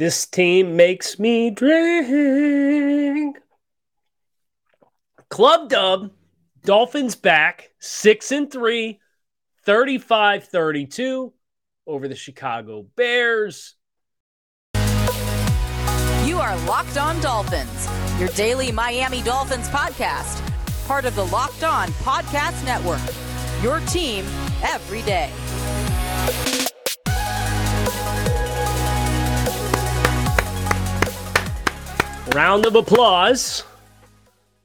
This team makes me drink. Club dub, Dolphins back, 6 and 3, 35 32 over the Chicago Bears. You are Locked On Dolphins, your daily Miami Dolphins podcast, part of the Locked On Podcast Network. Your team every day. Round of applause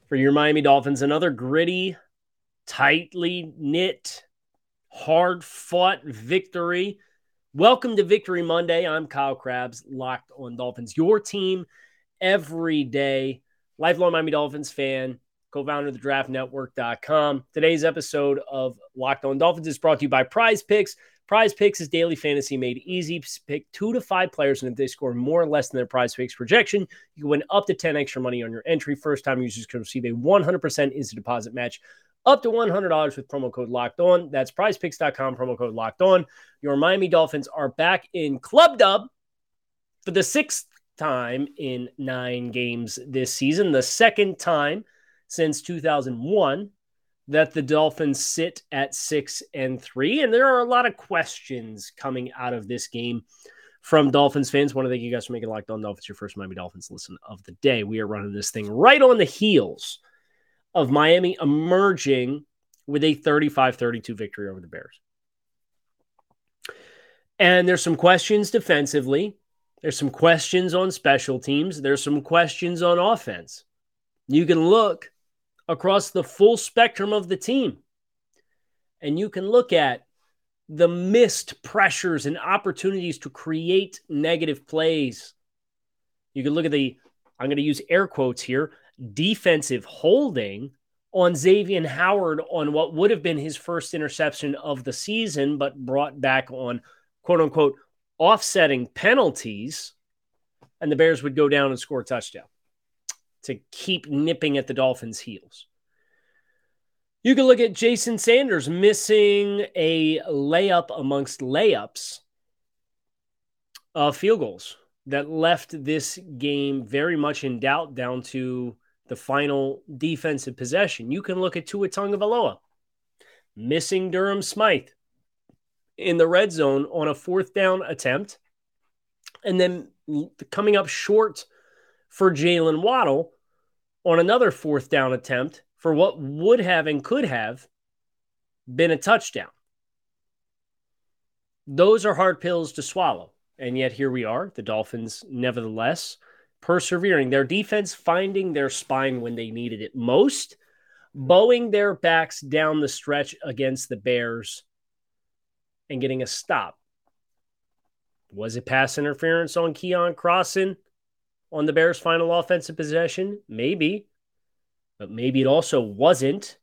for your Miami Dolphins. Another gritty, tightly knit, hard fought victory. Welcome to Victory Monday. I'm Kyle Crabbs, locked on Dolphins, your team every day. Lifelong Miami Dolphins fan, co founder of the draftnetwork.com. Today's episode of Locked on Dolphins is brought to you by Prize Picks. Prize Picks is daily fantasy made easy. Pick two to five players, and if they score more or less than their Prize Picks projection, you can win up to 10 extra money on your entry. First time users can receive a 100% instant deposit match up to $100 with promo code locked on. That's prizepicks.com, promo code locked on. Your Miami Dolphins are back in Club Dub for the sixth time in nine games this season, the second time since 2001 that the Dolphins sit at six and three. And there are a lot of questions coming out of this game from Dolphins fans. Want to thank you guys for making Locked On Dolphins your first Miami Dolphins listen of the day. We are running this thing right on the heels of Miami emerging with a 35 32 victory over the Bears. And there's some questions defensively. There's some questions on special teams. There's some questions on offense. You can look across the full spectrum of the team. And you can look at the missed pressures and opportunities to create negative plays. You can look at the, I'm going to use air quotes here, defensive holding on Xavier Howard on what would have been his first interception of the season, but brought back on quote unquote offsetting penalties. And the Bears would go down and score a touchdown to keep nipping at the Dolphins' heels. You can look at Jason Sanders missing a layup amongst layups of field goals that left this game very much in doubt down to the final defensive possession. You can look at Tua Tagovailoa missing Durham Smythe in the red zone on a fourth down attempt, and then coming up short for Jaylen Waddle on another fourth down attempt for what would have and could have been a touchdown. Those are hard pills to swallow. And yet here we are, the Dolphins, nevertheless, persevering. Their defense finding their spine when they needed it most, bowing their backs down the stretch against the Bears and getting a stop. Was it pass interference on Keion Crossen? On the Bears' final offensive possession? Maybe. But maybe it also wasn't.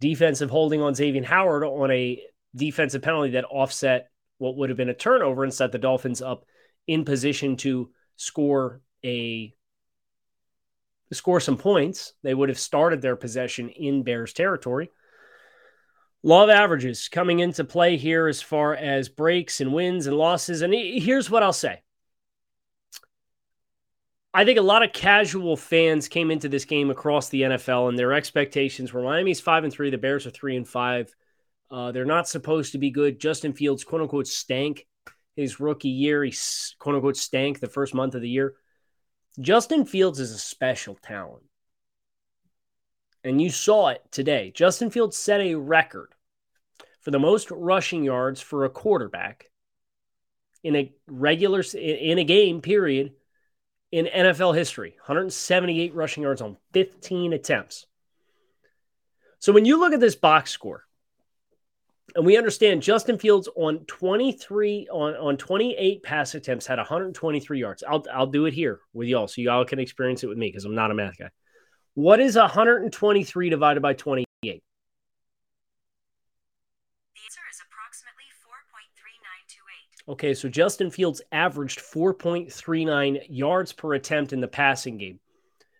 Defensive holding on Xavier Howard on a defensive penalty that offset what would have been a turnover and set the Dolphins up in position to score a score some points. They would have started their possession in Bears territory. Law of averages coming into play here as far as breaks and wins and losses. And here's what I'll say I think a lot of casual fans came into this game across the NFL, and their expectations were Miami's five and three, the Bears are three and five. Uh, they're not supposed to be good. Justin Fields, quote unquote, stank his rookie year. He quote unquote stank the first month of the year. Justin Fields is a special talent. And you saw it today. Justin Fields set a record for the most rushing yards for a quarterback in a regular in a game period in NFL history 178 rushing yards on 15 attempts. So when you look at this box score, and we understand Justin Fields on 23 on, on 28 pass attempts had 123 yards. I'll I'll do it here with y'all so y'all can experience it with me because I'm not a math guy. What is 123 divided by 28? Okay, so Justin Fields averaged 4.39 yards per attempt in the passing game.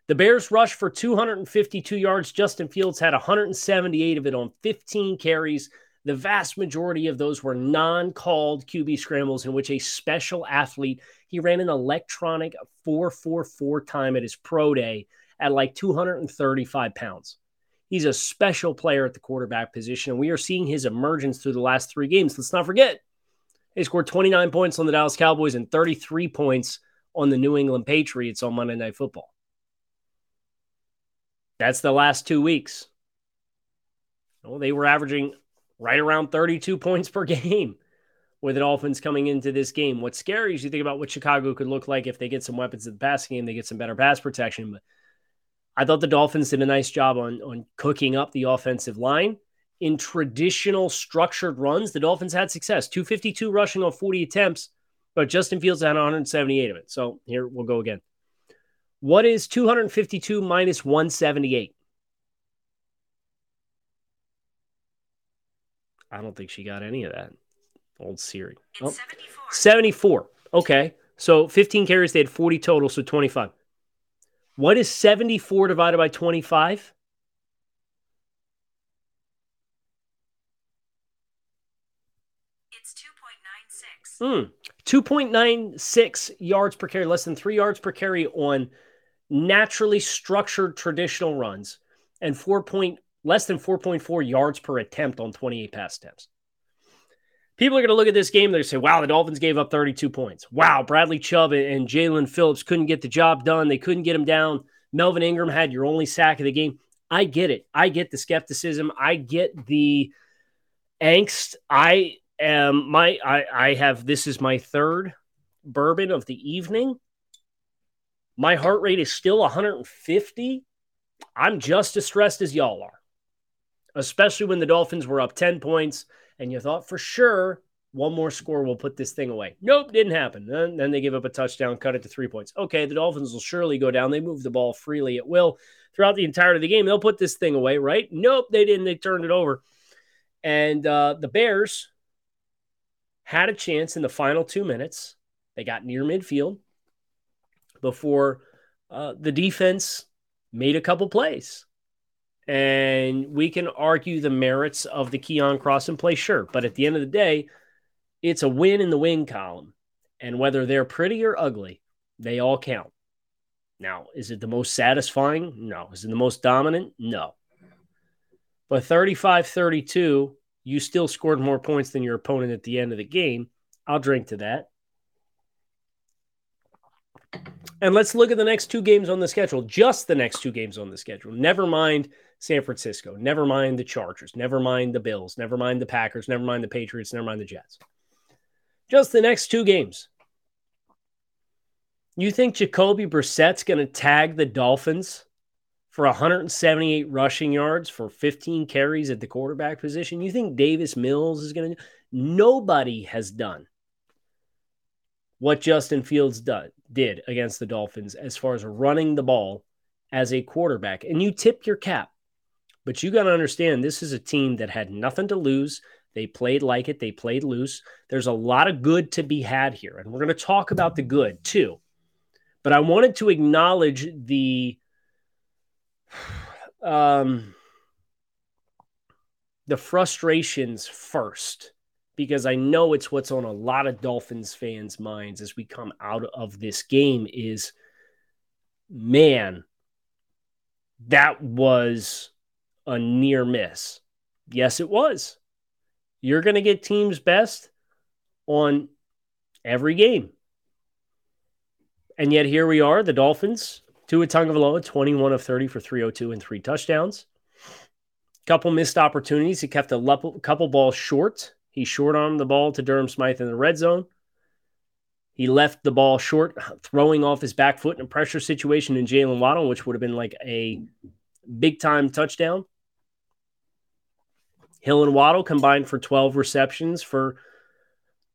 The Bears rushed for 252 yards. Justin Fields had 178 of it on 15 carries. The vast majority of those were non called QB scrambles in which a special athlete, he ran an electronic 444 time at his pro day at like 235 pounds. He's a special player at the quarterback position, and we are seeing his emergence through the last three games. Let's not forget, he scored 29 points on the Dallas Cowboys and 33 points on the New England Patriots on Monday Night Football. That's the last two weeks. Well, they were averaging right around 32 points per game with the Dolphins coming into this game. What's scary is you think about what Chicago could look like if they get some weapons in the passing game, they get some better pass protection. But I thought the Dolphins did a nice job on, on cooking up the offensive line. In traditional structured runs, the Dolphins had success 252 rushing on 40 attempts, but Justin Fields had 178 of it. So here we'll go again. What is 252 minus 178? I don't think she got any of that. Old Siri. Oh, 74. 74. Okay. So 15 carries, they had 40 total, so 25. What is 74 divided by 25? It's 2.96. Mm, 2.96 yards per carry, less than three yards per carry on naturally structured traditional runs, and 4 point, less than 4.4 yards per attempt on 28 pass attempts. People are going to look at this game. To say, wow, the Dolphins gave up 32 points. Wow, Bradley Chubb and Jaelan Phillips couldn't get the job done. They couldn't get him down. Melvin Ingram had your only sack of the game. I get it. I get the skepticism. I get the angst. I am my I, I have this is my third bourbon of the evening. My heart rate is still 150. I'm just as stressed as y'all are, especially when the Dolphins were up 10 points and you thought for sure one more score will put this thing away. Nope, didn't happen. Then, then they give up a touchdown, cut it to three points. Okay, the Dolphins will surely go down. They move the ball freely at will throughout the entirety of the game. They'll put this thing away, right? Nope, they didn't. They turned it over. And uh, the Bears had a chance in the final two minutes. They got near midfield before uh, the defense made a couple plays. And we can argue the merits of the Keion Crossen play, sure. But at the end of the day, it's a win in the win column. And whether they're pretty or ugly, they all count. Now, is it the most satisfying? No. Is it the most dominant? No. But 35 32, you still scored more points than your opponent at the end of the game. I'll drink to that. And let's look at the next two games on the schedule, just the next two games on the schedule. Never mind San Francisco, never mind the Chargers, never mind the Bills, never mind the Packers, never mind the Patriots, never mind the Jets. Just the next two games. You think Jacoby Brissett's going to tag the Dolphins for 178 rushing yards for 15 carries at the quarterback position? You think Davis Mills is going to? Nobody has done what Justin Fields did, did against the Dolphins as far as running the ball as a quarterback. And you tip your cap. But you got to understand this is a team that had nothing to lose. They played like it, they played loose. There's a lot of good to be had here. And we're going to talk about the good too. But I wanted to acknowledge the um the frustrations first because I know it's what's on a lot of Dolphins fans' minds as we come out of this game is man, that was a near miss. Yes, it was. You're going to get teams best on every game. And yet here we are, the Dolphins, Tua Tagovailoa, 21 of 30 for 302 and three touchdowns. Couple missed opportunities. He kept a couple balls short he short armed the ball to Durham Smythe in the red zone. He left the ball short, throwing off his back foot in a pressure situation in Jaylen Waddle, which would have been like a big time touchdown. Hill and Waddle combined for 12 receptions for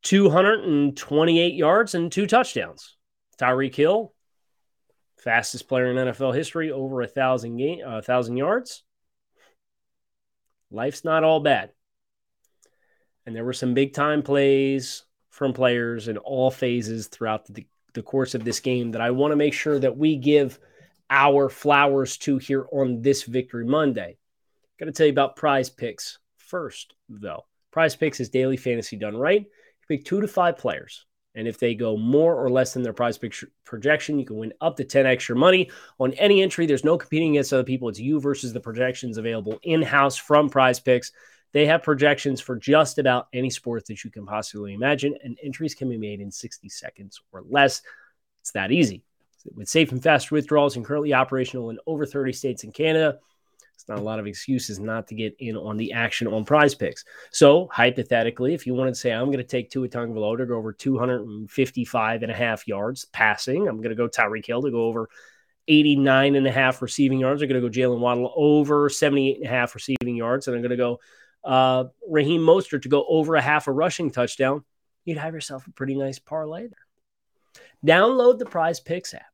228 yards and two touchdowns. Tyreek Hill, fastest player in NFL history, over a thousand game, a uh, thousand yards. Life's not all bad. And there were some big time plays from players in all phases throughout the, the course of this game that I want to make sure that we give our flowers to here on this Victory Monday. Got to tell you about prize picks first, though. Prize Picks is daily fantasy done right. You pick two to five players. And if they go more or less than their prize pick projection, you can win up to 10 extra money on any entry. There's no competing against other people. It's you versus the projections available in house from prize picks. They have projections for just about any sport that you can possibly imagine, and entries can be made in 60 seconds or less. It's that easy. With safe and fast withdrawals and currently operational in over 30 states in Canada, it's not a lot of excuses not to get in on the action on prize picks. So, hypothetically, if you wanted to say, I'm going to take Tua Tagovailoa to go over 255 and a half yards passing, I'm going to go Tyreek Hill to go over 89 and a half receiving yards. I'm going to go Jaylen Waddle over 78 and a half receiving yards. And I'm going to go uh, Raheem Mostert to go over a half a rushing touchdown. You'd have yourself a pretty nice parlay there. Download the prize picks app.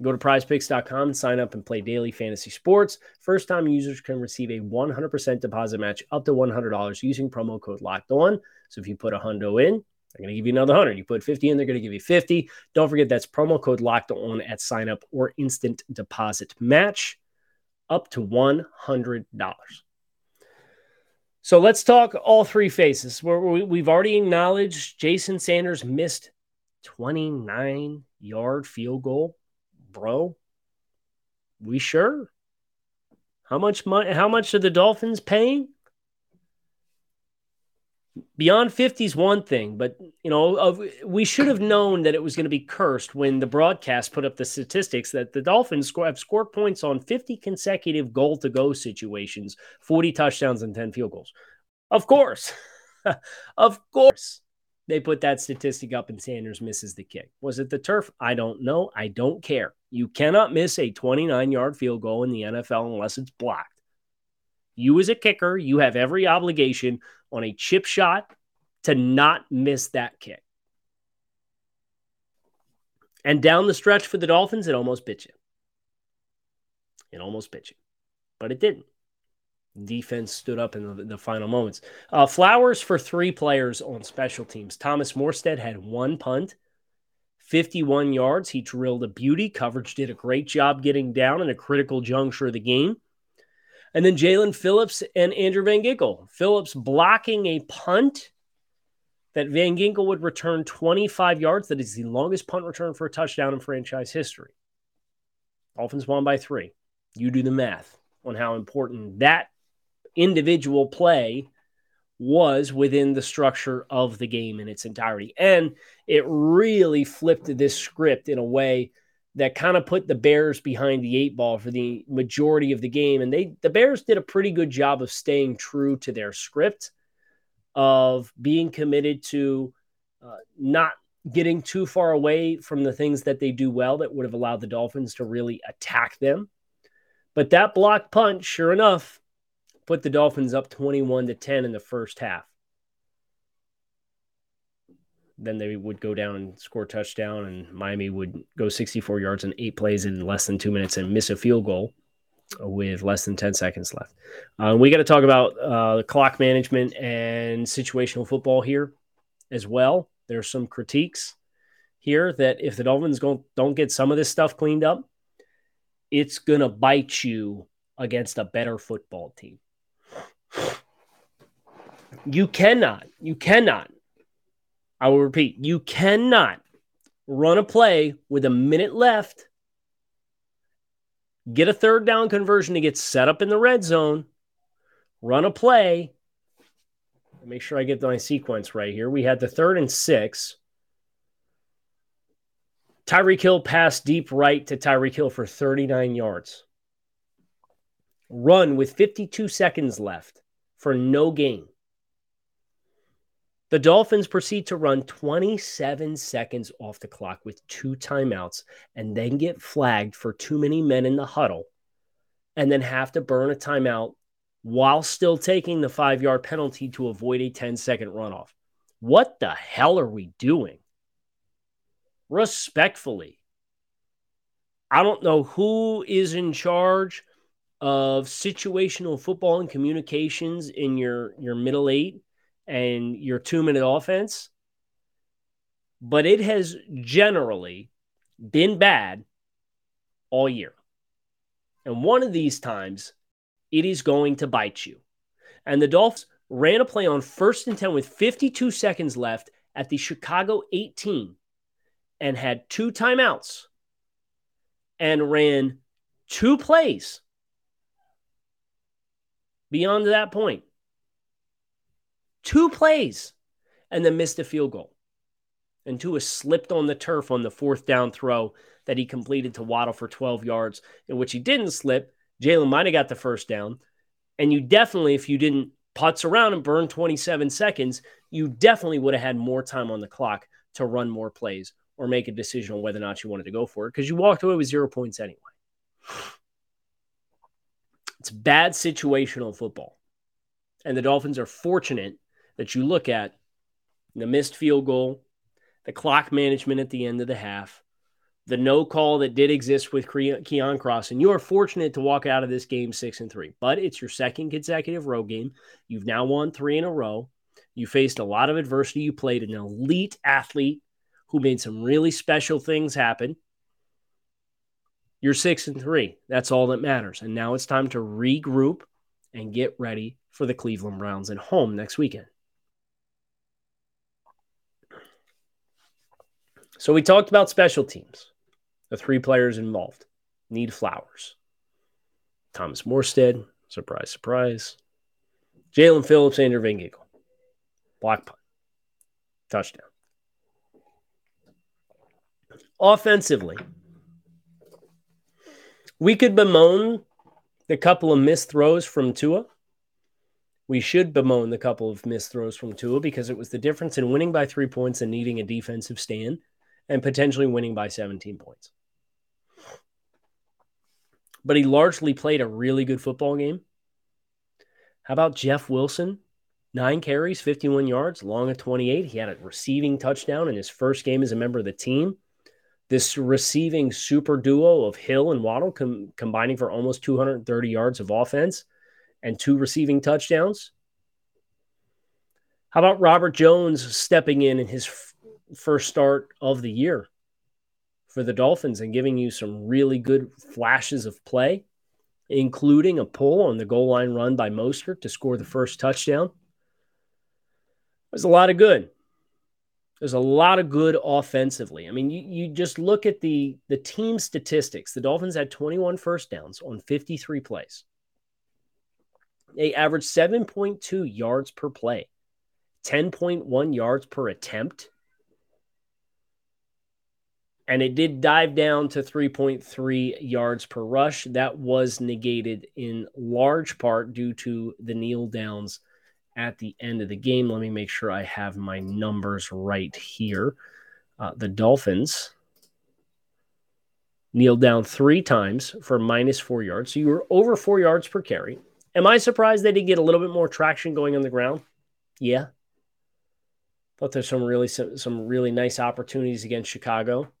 Go to prizepicks.com sign up and play daily fantasy sports. First time users can receive a 100% deposit match up to $100 using promo code locked on. So if you put a hundo in, they're going to give you another 100. You put 50 in, they're going to give you 50. Don't forget that's promo code locked on at sign up or instant deposit match up to $100. So let's talk all three faces. We've already acknowledged Jason Sanders missed 29 yard field goal bro. We sure? How much money? How much are the Dolphins paying? Beyond 50 is one thing, but you know, we should have known that it was going to be cursed when the broadcast put up the statistics that the Dolphins have scored points on 50 consecutive goal to go situations, 40 touchdowns, and 10 field goals. Of course. of course they put that statistic up and Sanders misses the kick. Was it the turf? I don't know. I don't care. You cannot miss a 29 yard field goal in the NFL unless it's blocked. You, as a kicker, you have every obligation on a chip shot to not miss that kick. And down the stretch for the Dolphins, it almost bit you. It almost bit you, but it didn't defense stood up in the, the final moments. Uh, Flowers for three players on special teams. Thomas Morstead had one punt, 51 yards. He drilled a beauty. Coverage did a great job getting down in a critical juncture of the game. And then Jaelan Phillips and Andrew Van Ginkel. Phillips blocking a punt that Van Ginkel would return 25 yards. That is the longest punt return for a touchdown in franchise history. Dolphins won by three. You do the math on how important that individual play was within the structure of the game in its entirety. And it really flipped this script in a way that kind of put the Bears behind the eight ball for the majority of the game. And they the Bears did a pretty good job of staying true to their script of being committed to uh, not getting too far away from the things that they do well that would have allowed the Dolphins to really attack them. But that block punch, sure enough, put the Dolphins up 21 to 10 in the first half. Then they would go down and score a touchdown, and Miami would go 64 yards in eight plays in less than two minutes and miss a field goal with less than 10 seconds left. Uh, we got to talk about uh, clock management and situational football here as well. There's some critiques here that if the Dolphins don't get some of this stuff cleaned up, it's going to bite you against a better football team. You cannot, you cannot, I will repeat, you cannot run a play with a minute left, get a third down conversion to get set up in the red zone, run a play. Make sure I get my sequence right here. We had the third and six. Tyreek Hill passed deep right to Tyreek Hill for 39 yards. Run with 52 seconds left for no gain. The Dolphins proceed to run 27 seconds off the clock with two timeouts and then get flagged for too many men in the huddle and then have to burn a timeout while still taking the five yard penalty to avoid a 10 second runoff. What the hell are we doing? Respectfully, I don't know who is in charge of situational football and communications in your, your middle eight and your two minute offense, but it has generally been bad all year. And one of these times, it is going to bite you. And the Dolphins ran a play on first and 10 with 52 seconds left at the Chicago 18 and had two timeouts and ran two plays beyond that point. Two plays and then missed a field goal. And Tua slipped on the turf on the fourth down throw that he completed to Waddle for 12 yards, in which he didn't slip. Jaylen might have got the first down. And you definitely, if you didn't putz around and burn 27 seconds, you definitely would have had more time on the clock to run more plays or make a decision on whether or not you wanted to go for it because you walked away with zero points anyway. It's bad situational football. And the Dolphins are fortunate that you look at the missed field goal, the clock management at the end of the half, the no call that did exist with Keion Cross, and you are fortunate to walk out of this game six and three. But it's your second consecutive road game. You've now won three in a row. You faced a lot of adversity. You played an elite athlete who made some really special things happen. You're six and three. That's all that matters. And now it's time to regroup and get ready for the Cleveland Browns at home next weekend. So we talked about special teams. The three players involved need flowers. Thomas Morstead, surprise, surprise. Jaelan Phillips, Andrew Van Ginkel. Block punt. Touchdown. Offensively, we could bemoan the couple of missed throws from Tua. We should bemoan the couple of missed throws from Tua because it was the difference in winning by three points and needing a defensive stand and potentially winning by 17 points. But he largely played a really good football game. How about Jeff Wilson? Nine carries, 51 yards, long of 28. He had a receiving touchdown in his first game as a member of the team. This receiving super duo of Hill and Waddle com- combining for almost 230 yards of offense and two receiving touchdowns. How about Robert Jones stepping in in his first start of the year for the Dolphins and giving you some really good flashes of play, including a pull on the goal line run by Mostert to score the first touchdown. There's a lot of good. There's a lot of good offensively. I mean, you, you just look at the the team statistics. The Dolphins had 21 first downs on 53 plays. They averaged 7.2 yards per play, 10.1 yards per attempt, and it did dive down to 3.3 yards per rush. That was negated in large part due to the kneel downs at the end of the game. Let me make sure I have my numbers right here. Uh, the Dolphins kneeled down three times for minus four yards. So you were over four yards per carry. Am I surprised they didn't get a little bit more traction going on the ground? Yeah. Thought there's some really some, some really nice opportunities against Chicago.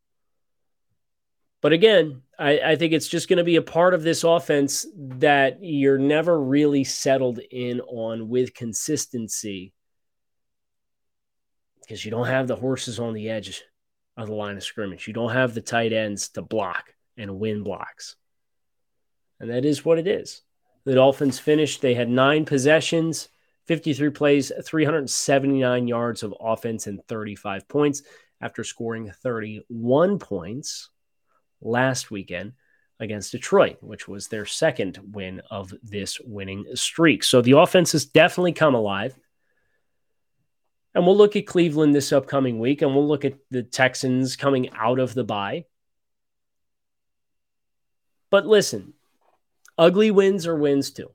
But again, I, I think it's just going to be a part of this offense that you're never really settled in on with consistency because you don't have the horses on the edge of the line of scrimmage. You don't have the tight ends to block and win blocks. And that is what it is. The Dolphins finished, they had nine possessions, 53 plays, 379 yards of offense, and 35 points after scoring 31 points last weekend against Detroit, which was their second win of this winning streak. So the offense has definitely come alive. And we'll look at Cleveland this upcoming week and we'll look at the Texans coming out of the bye. But listen, ugly wins are wins too.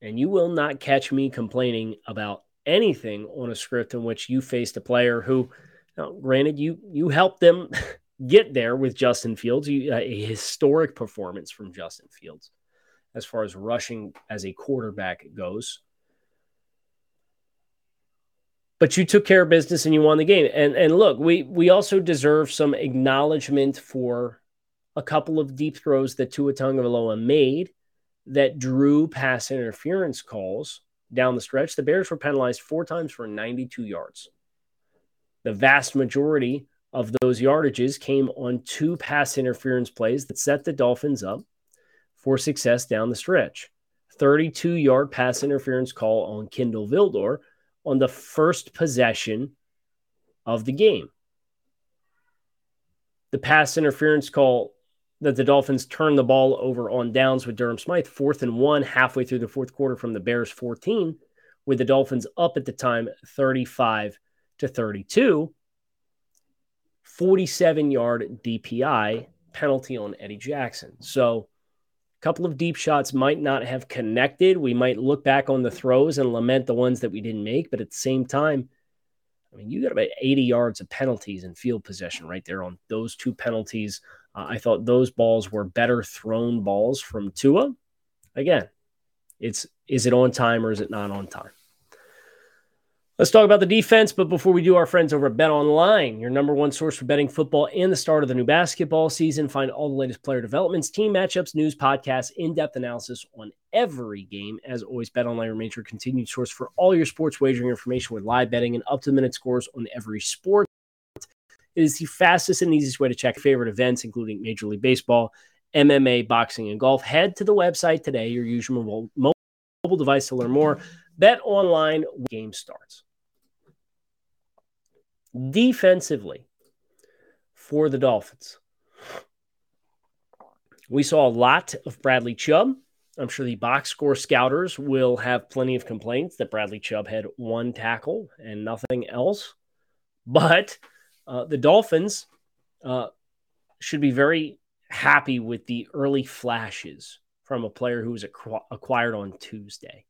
And you will not catch me complaining about anything on a script in which you faced a player who, now, granted, you you helped them get there with Justin Fields. Uh, a historic performance from Justin Fields as far as rushing as a quarterback goes. But you took care of business and you won the game. And and look, we we also deserve some acknowledgement for a couple of deep throws that Tua Tagovailoa made that drew pass interference calls down the stretch. The Bears were penalized four times for 92 yards. The vast majority of those yardages came on two pass interference plays that set the Dolphins up for success down the stretch. 32 yard pass interference call on Kindle Vildor on the first possession of the game. The pass interference call that the Dolphins turned the ball over on downs with Durham Smythe, fourth and one, halfway through the fourth quarter from the Bears 14, with the Dolphins up at the time 35 to 32. 47 yard DPI penalty on Eddie Jackson. So, a couple of deep shots might not have connected. We might look back on the throws and lament the ones that we didn't make, but at the same time, I mean, you got about 80 yards of penalties in field possession right there on those two penalties. Uh, I thought those balls were better thrown balls from Tua. Again, it's is it on time or is it not on time? Let's talk about the defense. But before we do, our friends over at Bet Online, your number one source for betting football and the start of the new basketball season. Find all the latest player developments, team matchups, news, podcasts, in depth analysis on every game. As always, Bet Online remains your continued source for all your sports wagering information with live betting and up to the minute scores on every sport. It is the fastest and easiest way to check favorite events, including Major League Baseball, MMA, boxing, and golf. Head to the website today, your usual mobile device to learn more. Bet Online, game starts defensively for the Dolphins. We saw a lot of Bradley Chubb. I'm sure the box score scouters will have plenty of complaints that Bradley Chubb had one tackle and nothing else. But uh, the Dolphins uh, should be very happy with the early flashes from a player who was acquired on Tuesday.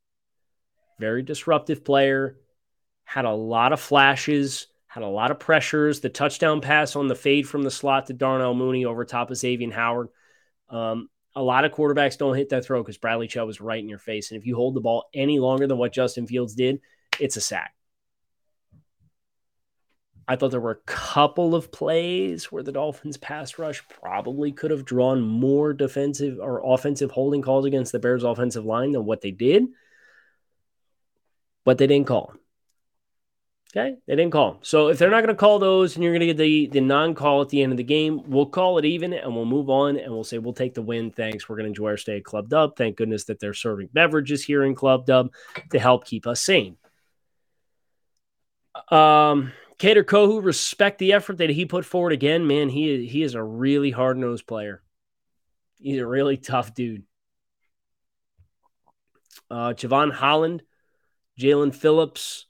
Very disruptive player, had a lot of flashes had a lot of pressures. The touchdown pass on the fade from the slot to Darnell Mooney over top of Xavier Howard. Um, a lot of quarterbacks don't hit that throw because Bradley Chubb was right in your face. And if you hold the ball any longer than what Justin Fields did, it's a sack. I thought there were a couple of plays where the Dolphins pass rush probably could have drawn more defensive or offensive holding calls against the Bears offensive line than what they did. But they didn't call. Okay, they didn't call. So if they're not going to call those, and you're going to get the the non call at the end of the game, we'll call it even, and we'll move on, and we'll say we'll take the win. Thanks. We're going to enjoy our stay at Club Dub. Thank goodness that they're serving beverages here in Club Dub to help keep us sane. Um, Kader Kohou, respect the effort that he put forward again. Man, he he is a really hard nosed player. He's a really tough dude. Uh, Jevon Holland, Jaelan Phillips.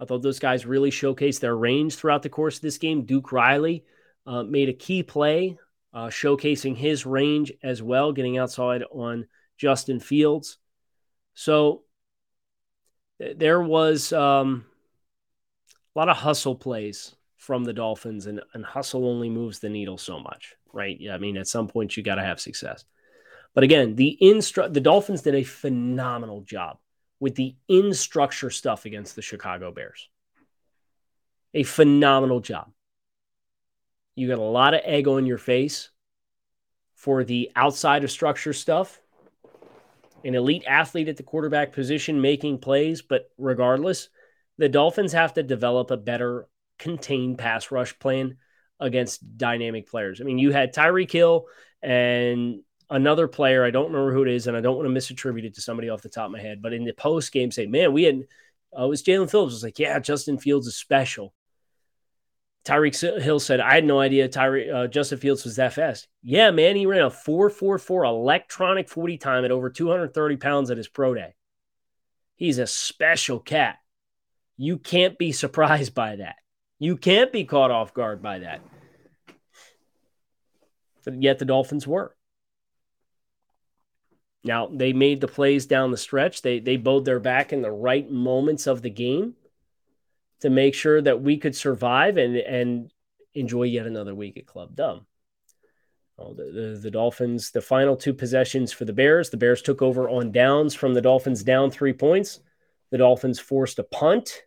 I thought those guys really showcased their range throughout the course of this game. Duke Riley uh, made a key play, uh, showcasing his range as well, getting outside on Justin Fields. So th- there was um, a lot of hustle plays from the Dolphins, and, and hustle only moves the needle so much, right? Yeah, I mean, at some point you got to have success. But again, the instru- the Dolphins did a phenomenal job with the in structure stuff against the Chicago Bears. A phenomenal job. You got a lot of ego in your face for the outside of structure stuff. An elite athlete at the quarterback position making plays, but regardless, the Dolphins have to develop a better contained pass rush plan against dynamic players. I mean, you had Tyreek Hill and another player, I don't remember who it is, and I don't want to misattribute it to somebody off the top of my head, but in the post game, say, man, we had, uh, it was Jaelan Phillips was like, yeah, Justin Fields is special. Tyreek Hill said, I had no idea Tyreek uh, Justin Fields was that fast. Yeah, man, he ran a 4.44 electronic 40 time at over 230 pounds at his pro day. He's a special cat. You can't be surprised by that. You can't be caught off guard by that. But yet the Dolphins were. Now they made the plays down the stretch. They they bowed their back in the right moments of the game to make sure that we could survive and and enjoy yet another week at Club Dub. Oh, the, the, the Dolphins, the final two possessions for the Bears, the Bears took over on downs from the Dolphins down three points. The Dolphins forced a punt.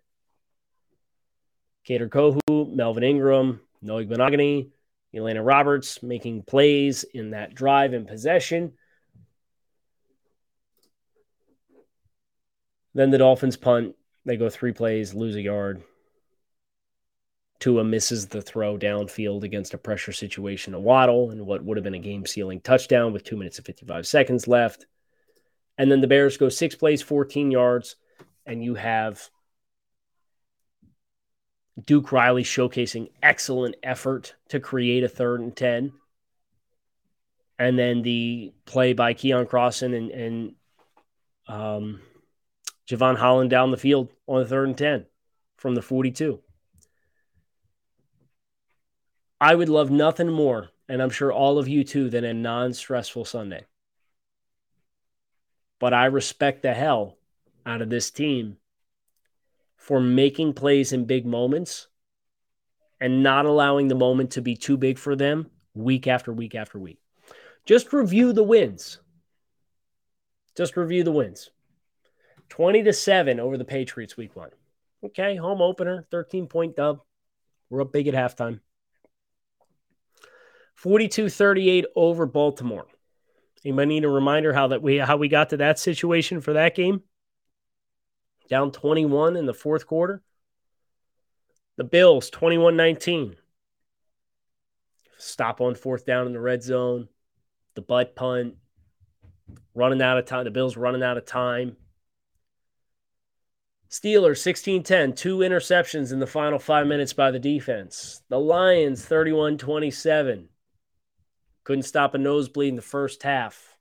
Kader Kohou, Melvin Ingram, Noah Igbinoghene, Elandon Roberts making plays in that drive and possession. Then the Dolphins punt. They go three plays, lose a yard. Tua misses the throw downfield against a pressure situation to Waddle and what would have been a game sealing touchdown with two minutes and 55 seconds left. And then the Bears go six plays, 14 yards, and you have Duke Riley showcasing excellent effort to create a third and 10. And then the play by Keion Crossen and, and um, Jevon Holland down the field on the third and 10 from the 42. I would love nothing more, and I'm sure all of you too, than a non stressful Sunday. But I respect the hell out of this team for making plays in big moments and not allowing the moment to be too big for them week after week after week. Just review the wins. Just review the wins. 20 to 7 over the Patriots week 1. Okay, home opener, 13 point dub. We're up big at halftime. 42-38 over Baltimore. Anybody need a reminder how that we how we got to that situation for that game? Down 21 in the fourth quarter. The Bills 21-19. Stop on fourth down in the red zone. The butt punt. Running out of time. The Bills running out of time. Steelers 16 10, two interceptions in the final five minutes by the defense. The Lions 31 27. Couldn't stop a nosebleed in the first half.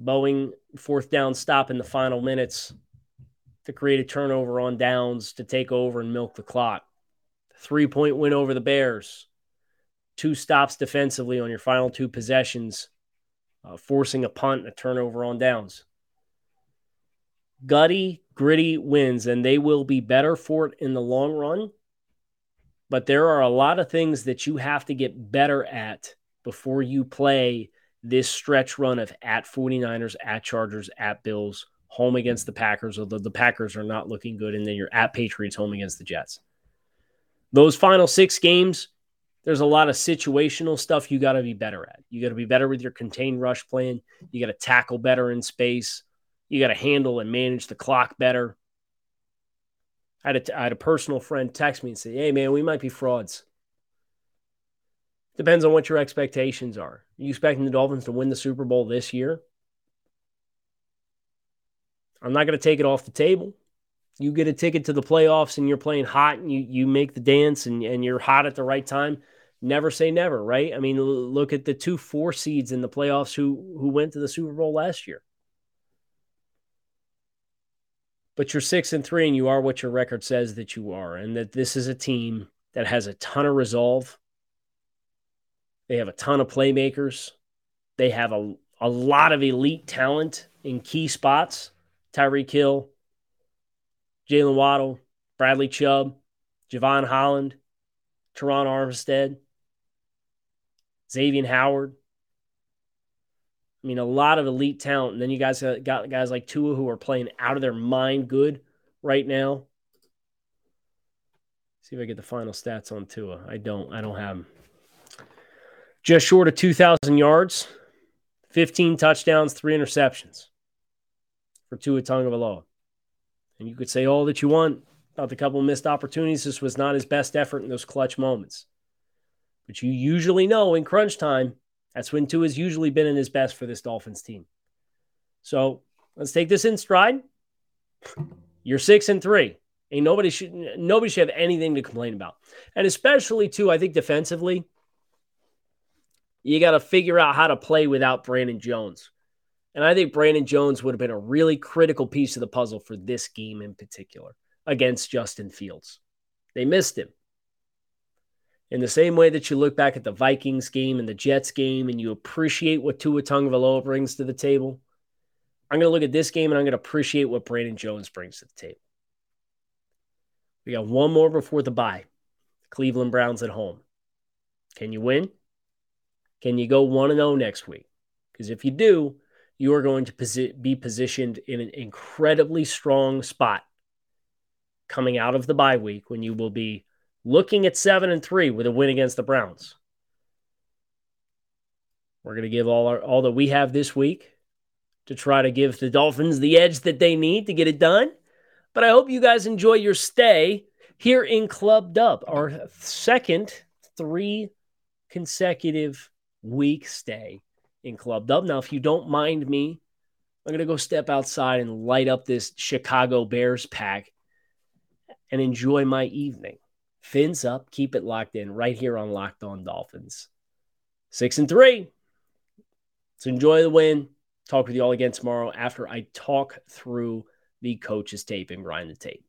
Boeing fourth down stop in the final minutes to create a turnover on downs to take over and milk the clock. Three point win over the Bears. Two stops defensively on your final two possessions, uh, forcing a punt and a turnover on downs gutty, gritty wins, and they will be better for it in the long run. But there are a lot of things that you have to get better at before you play this stretch run of at 49ers, at Chargers, at Bills, home against the Packers, although the Packers are not looking good, and then you're at Patriots, home against the Jets. Those final six games, there's a lot of situational stuff you got to be better at. You got to be better with your contained rush plan. You got to tackle better in space. You got to handle and manage the clock better. I had, a, I had a personal friend text me and say, Hey, man, we might be frauds. Depends on what your expectations are. Are you expecting the Dolphins to win the Super Bowl this year? I'm not going to take it off the table. You get a ticket to the playoffs and you're playing hot and you, you make the dance and, and you're hot at the right time. Never say never, right? I mean, look at the two four seeds in the playoffs who who went to the Super Bowl last year but you're six and three and you are what your record says that you are and that this is a team that has a ton of resolve. They have a ton of playmakers. They have a, a lot of elite talent in key spots. Tyreek hill jaylen waddle bradley chubb jevon holland Terron Armstead, Xavier Howard, I mean, a lot of elite talent. And then you guys got guys like Tua who are playing out of their mind good right now. See if I get the final stats on Tua. I don't. I don't have them. Just short of 2,000 yards, 15 touchdowns, three interceptions for Tua Tagovailoa. And you could say all that you want about the couple missed opportunities. This was not his best effort in those clutch moments. But you usually know in crunch time, that's when Tua has usually been in his best for this Dolphins team. So let's take this in stride. You're six and three. Ain't nobody should nobody should have anything to complain about. And especially too, I think defensively, you got to figure out how to play without Brandon Jones. And I think Brandon Jones would have been a really critical piece of the puzzle for this game in particular against Justin Fields. They missed him. In the same way that you look back at the Vikings game and the Jets game and you appreciate what Tua Tagovailoa brings to the table, I'm going to look at this game and I'm going to appreciate what Brandon Jones brings to the table. We got one more before the bye. Cleveland Browns at home. Can you win? Can you go 1 0 next week? Because if you do, you are going to posi- be positioned in an incredibly strong spot coming out of the bye week when you will be looking at seven and three with a win against the Browns. We're going to give all our all that we have this week to try to give the Dolphins the edge that they need to get it done. But I hope you guys enjoy your stay here in Club Dub, our second three consecutive week stay in Club Dub. Now, if you don't mind me I'm going to go step outside and light up this Chicago Bears pack and enjoy my evening. Fins up, keep it locked in right here on Locked On Dolphins. Six and three. Let's enjoy the win. Talk with you all again tomorrow after I talk through the coach's tape and grind the tape.